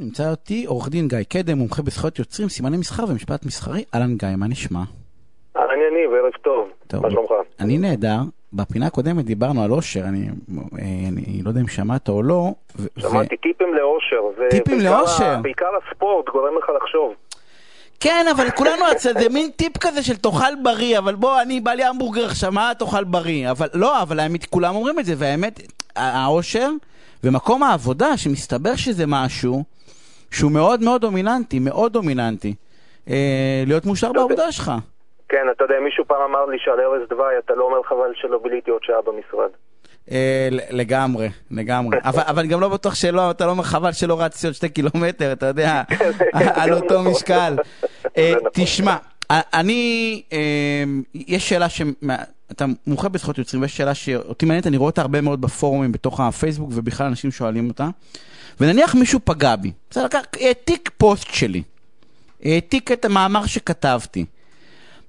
נמצא אותי עורך דין גיא קדם, מומחה בזכויות יוצרים, סימני מסחר ומשפט מסחרי. אהלן גיא, מה נשמע? אהלן יניב, ערב טוב. טוב. מה שלומך? אני נהדר. בפינה הקודמת דיברנו על אושר, אני, אה, אני לא יודע אם שמעת או לא. ו- שמעתי טיפים לאושר. טיפים בעיקר לאושר? ה- בעיקר הספורט גורם לך לחשוב. כן, אבל כולנו, זה זה מין טיפ כזה של תאכל בריא, אבל בוא, אני בא לי המבורגר עכשיו, מה תאכל בריא? אבל לא, אבל האמת, כולם אומרים את זה, והאמת, האושר ומקום העבודה, שמסתבר שזה משהו שהוא מאוד מאוד דומיננטי, מאוד דומיננטי. אה, להיות מאושר בעבודה שלך. כן, אתה יודע, מישהו פעם אמר לי שעל ארז דווי אתה לא אומר חבל שלא ביליתי עוד שעה במשרד. אה, לגמרי, לגמרי. אבל, גם לא בטוח שלא, אתה לא אומר חבל שלא רצתי עוד שתי קילומטר, אתה יודע, על אותו נכון. משקל. אה, נכון. תשמע, אני, אה, יש שאלה ש... אתה מומחה בזכויות יוצרים, ויש שאלה שאותי מעניינת, אני רואה אותה הרבה מאוד בפורומים בתוך הפייסבוק, ובכלל אנשים שואלים אותה. ונניח מישהו פגע בי, בסדר, העתיק פוסט שלי, העתיק את המאמר שכתבתי.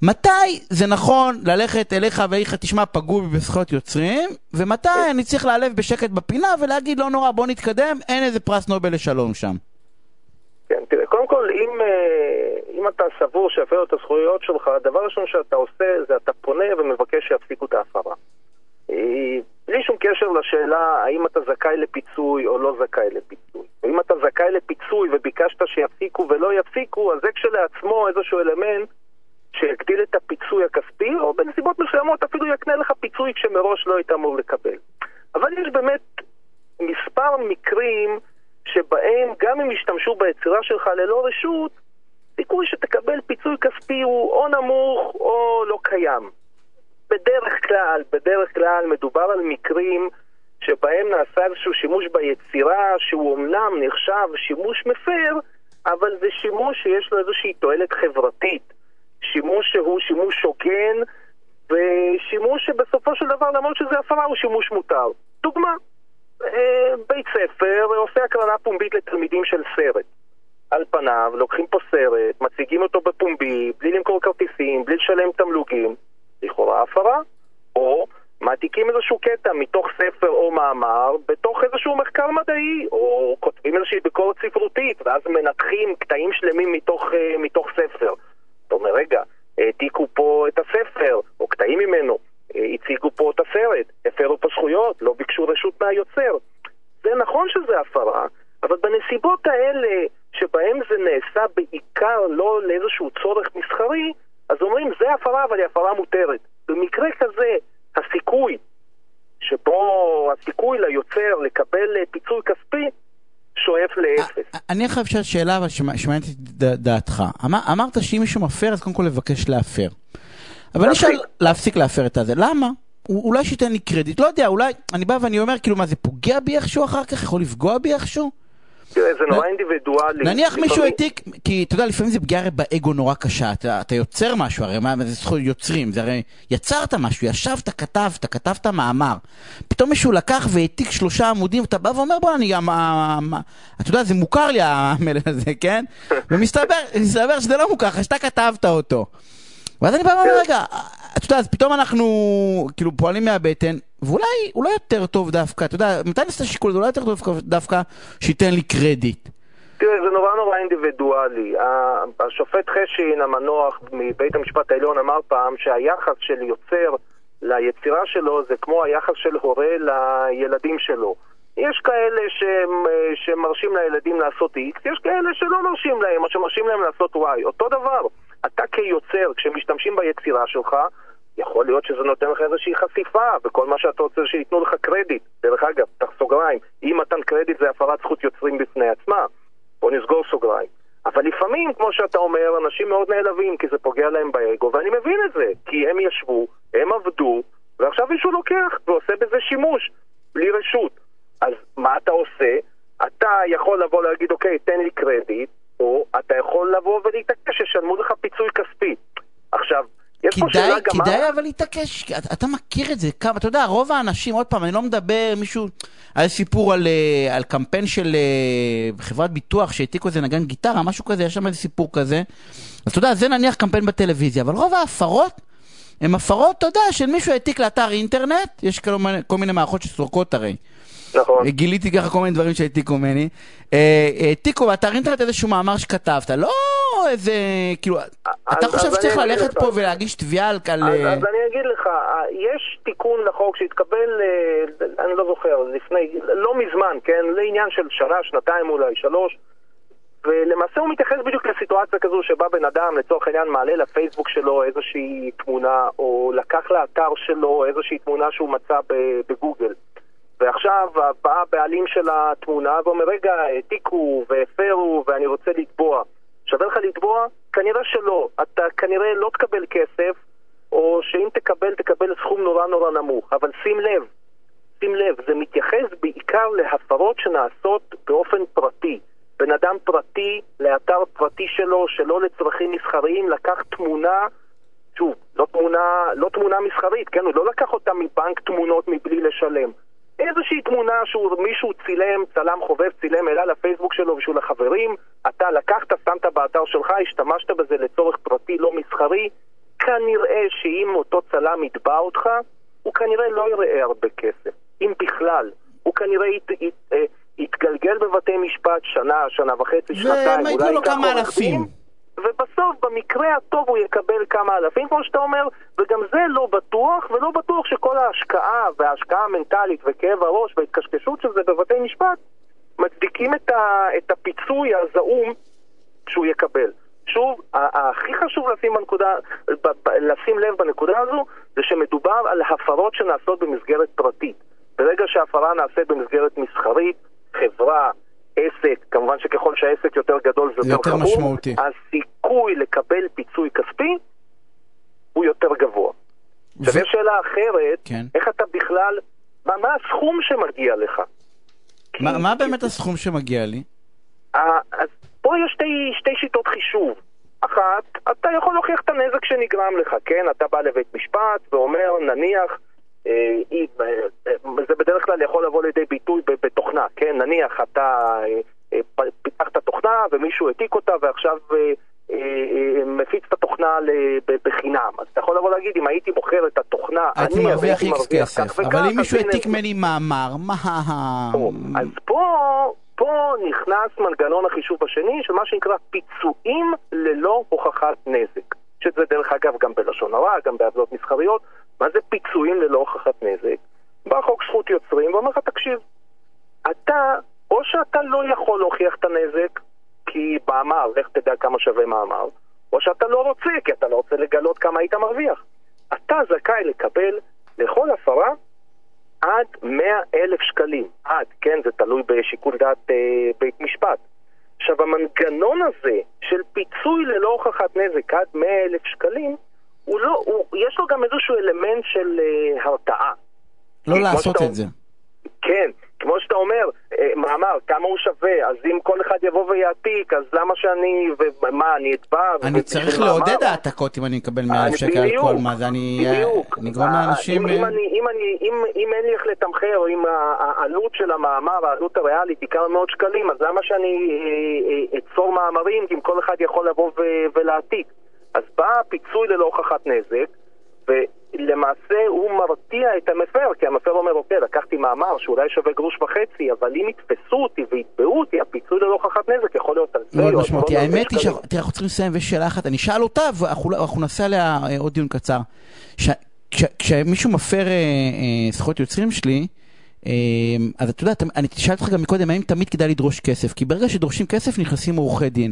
מתי זה נכון ללכת אליך ואליך, תשמע, פגעו בי בזכויות יוצרים, ומתי אני צריך להיעלב בשקט בפינה ולהגיד, לא נורא, בוא נתקדם, אין איזה פרס נובל לשלום שם. כן, תראה, קודם כל, אם, אה, אם אתה סבור שיפרו את הזכויות שלך, הדבר הראשון שאתה עושה זה אתה פונה ומבקש שיפסיקו את ההפרה. אה, בלי שום קשר לשאלה האם אתה זכאי לפיצוי או לא זכאי לפיצוי. אם אתה זכאי לפיצוי וביקשת שיפסיקו ולא יפסיקו, אז זה כשלעצמו איזשהו אלמנט שיגדיל את הפיצוי הכספי, או בנסיבות מסוימות אפילו יקנה לך פיצוי כשמראש לא היית אמור לקבל. אבל יש באמת מספר מקרים שבהם גם אם ישתמשו ביצירה שלך ללא רשות, סיכוי שתקבל פיצוי כספי הוא או נמוך או לא קיים. בדרך כלל, בדרך כלל מדובר על מקרים שבהם נעשה איזשהו שימוש ביצירה שהוא אומנם נחשב שימוש מפר, אבל זה שימוש שיש לו איזושהי תועלת חברתית. שימוש שהוא שימוש הוגן, ושימוש שבסופו של דבר, למרות שזה הפרה, הוא שימוש מותר. דוגמה, אה, בית ספר עושה הקרנה פומבית לתלמידים של סרט. על פניו, לוקחים פה סרט, מציגים אותו בפומבי, בלי למכור כרטיסים, בלי לשלם תמלוגים, לכאורה הפרה. או מעתיקים איזשהו קטע מתוך ספר או מאמר בתוך איזשהו מחקר מדעי, או כותבים איזושהי ביקורת ספרותית, ואז מנתחים קטעים שלמים מתוך, אה, מתוך ספר. אתה אומר, רגע, העתיקו פה את הספר, או קטעים ממנו, אה, הציגו פה את הסרט, הפרו פה זכויות, לא ביקשו רשות מהיוצר. זה נכון שזה הפרה, אבל בנסיבות האלה, שבהם זה נעשה בעיקר לא לאיזשהו צורך מסחרי, אז אומרים, זה הפרה, אבל היא הפרה מותרת. במקרה כזה, הסיכוי שבו הסיכוי ליוצר לקבל אה, פיצוי כספי שואף לאפס. אני עכשיו אשאל שאלה אבל שמע- שמעניינת את דעתך. אמר, אמרת שאם מישהו מפר אז קודם כל לבקש להפר. אבל אני. שואל להפסיק להפר את הזה, למה? אולי שייתן לי קרדיט, לא יודע, אולי, אני בא ואני אומר, כאילו מה זה פוגע בי איכשהו אחר כך, יכול לפגוע בי איכשהו? תראה, זה נורא אינדיבידואלי. נניח מישהו העתיק, כי אתה יודע, לפעמים זה פגיעה הרי באגו נורא קשה, אתה, אתה יוצר משהו, הרי מה זה זכויות יוצרים, זה הרי יצרת משהו, ישבת, כתבת, כתבת מאמר, פתאום מישהו לקח והעתיק שלושה עמודים, אתה בא ואומר בוא אני גם, אה, אתה יודע, זה מוכר לי המלל הזה, כן? ומסתבר מסתבר שזה לא מוכר לך, שאתה כתבת אותו. ואז אני בא ואומר, רגע, אתה יודע, אז פתאום אנחנו כאילו פועלים מהבטן, ואולי אולי יותר טוב דווקא, אתה יודע, מתי נעשה שיקול, אולי יותר טוב דווקא- שייתן לי קרדיט. תראה, זה נורא נורא אינדיבידואלי. השופט חשין המנוח מבית המשפט העליון אמר פעם שהיחס של יוצר ליצירה שלו זה כמו היחס של הורה לילדים שלו. יש כאלה שהם, אה, שמרשים לילדים לעשות X, יש כאלה שלא מרשים להם, או שמרשים להם לעשות Y. אותו דבר, אתה כיוצר, כשמשתמשים ביצירה שלך, יכול להיות שזה נותן לך איזושהי חשיפה, וכל מה שאתה רוצה שייתנו לך קרדיט. דרך אגב, פתח סוגריים, אי מתן קרדיט זה הפרת זכות יוצרים בפני עצמה. בוא נסגור סוגריים. אבל לפעמים, כמו שאתה אומר, אנשים מאוד נעלבים כי זה פוגע להם באגו, ואני מבין את זה, כי הם ישבו, הם עבדו, ועכשיו מישהו לוקח ועושה בזה שימוש, בלי רשות. אז מה אתה עושה? אתה יכול לבוא להגיד, אוקיי, תן לי קרדיט, או אתה יכול לבוא ולהתעקש שישלמו לך פיצוי כספי. עכשיו, כדאי. כדאי אבל להתעקש, אתה, אתה מכיר את זה, כמה, אתה יודע, רוב האנשים, עוד פעם, אני לא מדבר, מישהו, היה סיפור על, אה, על קמפיין של אה, חברת ביטוח שהעתיקו איזה נגן גיטרה, משהו כזה, יש שם איזה סיפור כזה. אז אתה יודע, זה נניח קמפיין בטלוויזיה, אבל רוב ההפרות הן הפרות, אתה יודע, של מישהו העתיק לאתר אינטרנט, יש כל כל מיני מערכות שסורקות הרי. נכון. גיליתי ככה כל מיני דברים שהעתיקו ממני. אה, העתיקו באתר אינטרנט איזשהו מאמר שכתבת, לא איזה, כאילו, אתה חושב שצריך ללכת. פה ולהגיש תביעה על... אז, אה, אז אני אגיד לך, אה, יש תיקון לחוק שהתקבל, אה, אני לא זוכר, לפני, לא מזמן, כן? לעניין של שנה, שנתיים אולי, שלוש, ולמעשה הוא מתייחס בדיוק לסיטואציה כזו שבה בן אדם לצורך העניין מעלה לפייסבוק שלו איזושהי תמונה, או לקח לאתר שלו איזושהי תמונה שהוא מצא בגוגל. ועכשיו בא הבעלים של התמונה ואומר, רגע, העתיקו והפרו ואני רוצה לתבוע. שווה לך לתבוע? כנראה שלא. אתה כנראה לא תקבל כסף, או שאם תקבל, תקבל סכום נורא נורא נמוך. אבל שים לב, שים לב, זה מתייחס בעיקר להפרות שנעשות באופן פרטי. בן אדם פרטי לאתר פרטי שלו, שלא לצרכים מסחריים, לקח תמונה, שוב, לא תמונה, לא תמונה מסחרית, כן? הוא לא לקח אותה מבנק תמונות מבלי לשלם. איזושהי תמונה שמישהו צילם, צלם חובב, צילם, העלה לפייסבוק שלו בשביל החברים, אתה לקחת, שמת באתר שלך, השתמשת בזה לצורך פרטי לא מסחרי, כנראה שאם אותו צלם יתבע אותך, הוא כנראה לא יראה הרבה כסף, אם בכלל. הוא כנראה ית, ית, אה, יתגלגל בבתי משפט שנה, שנה וחצי, שנתיים, אולי ייקח עורך. דין, ובסוף, במקרה הטוב, הוא יקבל כמה אלפים, כמו שאתה אומר, וגם זה לא בטוח, ולא בטוח שכל ההשקעה, וההשקעה המנטלית, וכאב הראש, וההתקשקשות של זה בבתי משפט, מצדיקים את, ה, את הפיצוי הזעום שהוא יקבל. שוב, הכי חשוב לשים, בנקודה, ב- ב- לשים לב בנקודה הזו, זה שמדובר על הפרות שנעשות במסגרת פרטית. ברגע שההפרה נעשית במסגרת מסחרית, חברה, עסק, כמובן שככל שהעסק יותר גדול זה יותר חמור, משמעותי. הסיכוי לקבל פיצוי כספי הוא יותר גבוה. עכשיו ו- יש שאלה אחרת, כן. איך אתה בכלל, מה, מה הסכום שמגיע לך? כי- מה באמת הסכום שמגיע לי? אה, אז פה יש שתי, שתי שיטות חישוב. אחת, אתה יכול להוכיח את הנזק שנגרם לך, כן? אתה בא לבית משפט ואומר, נניח, זה בדרך כלל יכול לבוא לידי ביטוי בתוכנה, כן? נניח אתה אה, אה, פיתחת תוכנה ומישהו העתיק אותה ועכשיו אה, אה, אה, מפיץ את התוכנה בחינם. אז אתה יכול לבוא להגיד, אם הייתי מוכר את התוכנה, אני מרוויח איקס כסף, כך אבל וכך, אם אז מישהו העתיק ממני מאמר, מה. אז פה, פה נכנס מנגנון החישוב השני של מה שנקרא פיצויים ללא הוכחת נזק. שזה דרך אגב גם בלשון הרע, גם בעוולות מסחריות. מה זה פיצויים ללא הוכחת נזק? בא חוק זכות יוצרים ואומר לך, תקשיב, אתה, או שאתה לא יכול להוכיח את הנזק, כי מאמר, לך תדע כמה שווה מאמר, או שאתה לא רוצה, כי אתה לא רוצה לגלות כמה היית מרוויח. אתה זכאי לקבל לכל הפרה עד 100 אלף שקלים. עד, כן, זה תלוי בשיקול דעת אה, בית משפט. עכשיו, המנגנון הזה של פיצוי ללא הוכחת נזק עד 100 אלף שקלים, הוא לא, הוא, יש לו גם איזשהו אלמנט של אה, הרתעה. לא לעשות שאתה- את זה. כן, כמו שאתה אומר, אה, מאמר, כמה הוא שווה, אז אם כל אחד יבוא ויעתיק, אז למה שאני, ומה, אני אתבע? אני צריך? לעודד העתקות אם אני אקבל 100 אלף אני- שקל על כל מה זה, אני בדיוק. אני אגרום אה, לאנשים... אם, אם, אה, אם, אני, אם, אם אין לי איך לתמחר, או אם העלות של המאמר, העלות הריאלית היא כמה מאות שקלים, אז למה שאני אה, אה, אצור מאמרים אם כל אחד יכול לבוא ולהעתיק? אז בא הפיצוי ללא הוכחת נזק, ולמעשה הוא מרתיע את המפר, כי המפר אומר, אוקיי, לקחתי מאמר שאולי שווה גרוש וחצי, אבל אם יתפסו אותי ויתבעו אותי, הפיצוי ללא הוכחת נזק יכול להיות אלפי מאוד או משמעותי. אלפי האמת היא. שאנחנו צריכים לסיים ויש שאלה אחת, אני אשאל אותה ואנחנו אנחנו נעשה עליה אה, עוד דיון קצר. כשמישהו מפר אה, אה, זכויות יוצרים שלי, אז אתה יודע, אני שאלתי אותך גם מקודם, האם תמיד כדאי לדרוש כסף? כי ברגע שדורשים כסף נכנסים עורכי דין.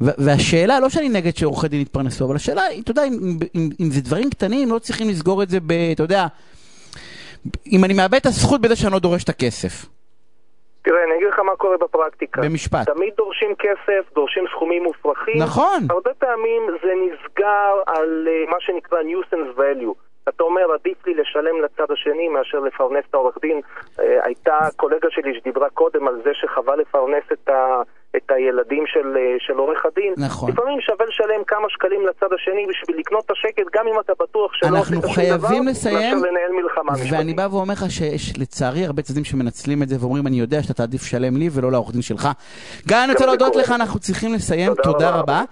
והשאלה, לא שאני נגד שעורכי דין יתפרנסו, אבל השאלה, אתה יודע, אם, אם, אם זה דברים קטנים, לא צריכים לסגור את זה ב... אתה יודע, אם אני מאבד את הזכות בזה שאני לא דורש את הכסף. תראה, אני אגיד לך מה קורה בפרקטיקה. במשפט. תמיד דורשים כסף, דורשים סכומים מופרכים. נכון. הרבה פעמים זה נסגר על uh, מה שנקרא nuisance value. אתה אומר, עדיף לי לשלם לצד השני מאשר לפרנס את העורך דין. Uh, הייתה קולגה שלי שדיברה קודם על זה שחבל לפרנס את, ה, את הילדים של, uh, של עורך הדין. נכון. לפעמים שווה לשלם כמה שקלים לצד השני בשביל לקנות את השקט, גם אם אתה בטוח שלא עשית שום חייבים דבר, לסיים, מאשר לנהל מלחמה ואני משפטית. בא ואומר לך שיש לצערי הרבה צדדים שמנצלים את זה ואומרים אני יודע שאתה תעדיף לשלם לי ולא לעורך דין שלך. גיא, אני רוצה להודות. לך, אנחנו צריכים לסיים, תודה תודה רבה. רבה.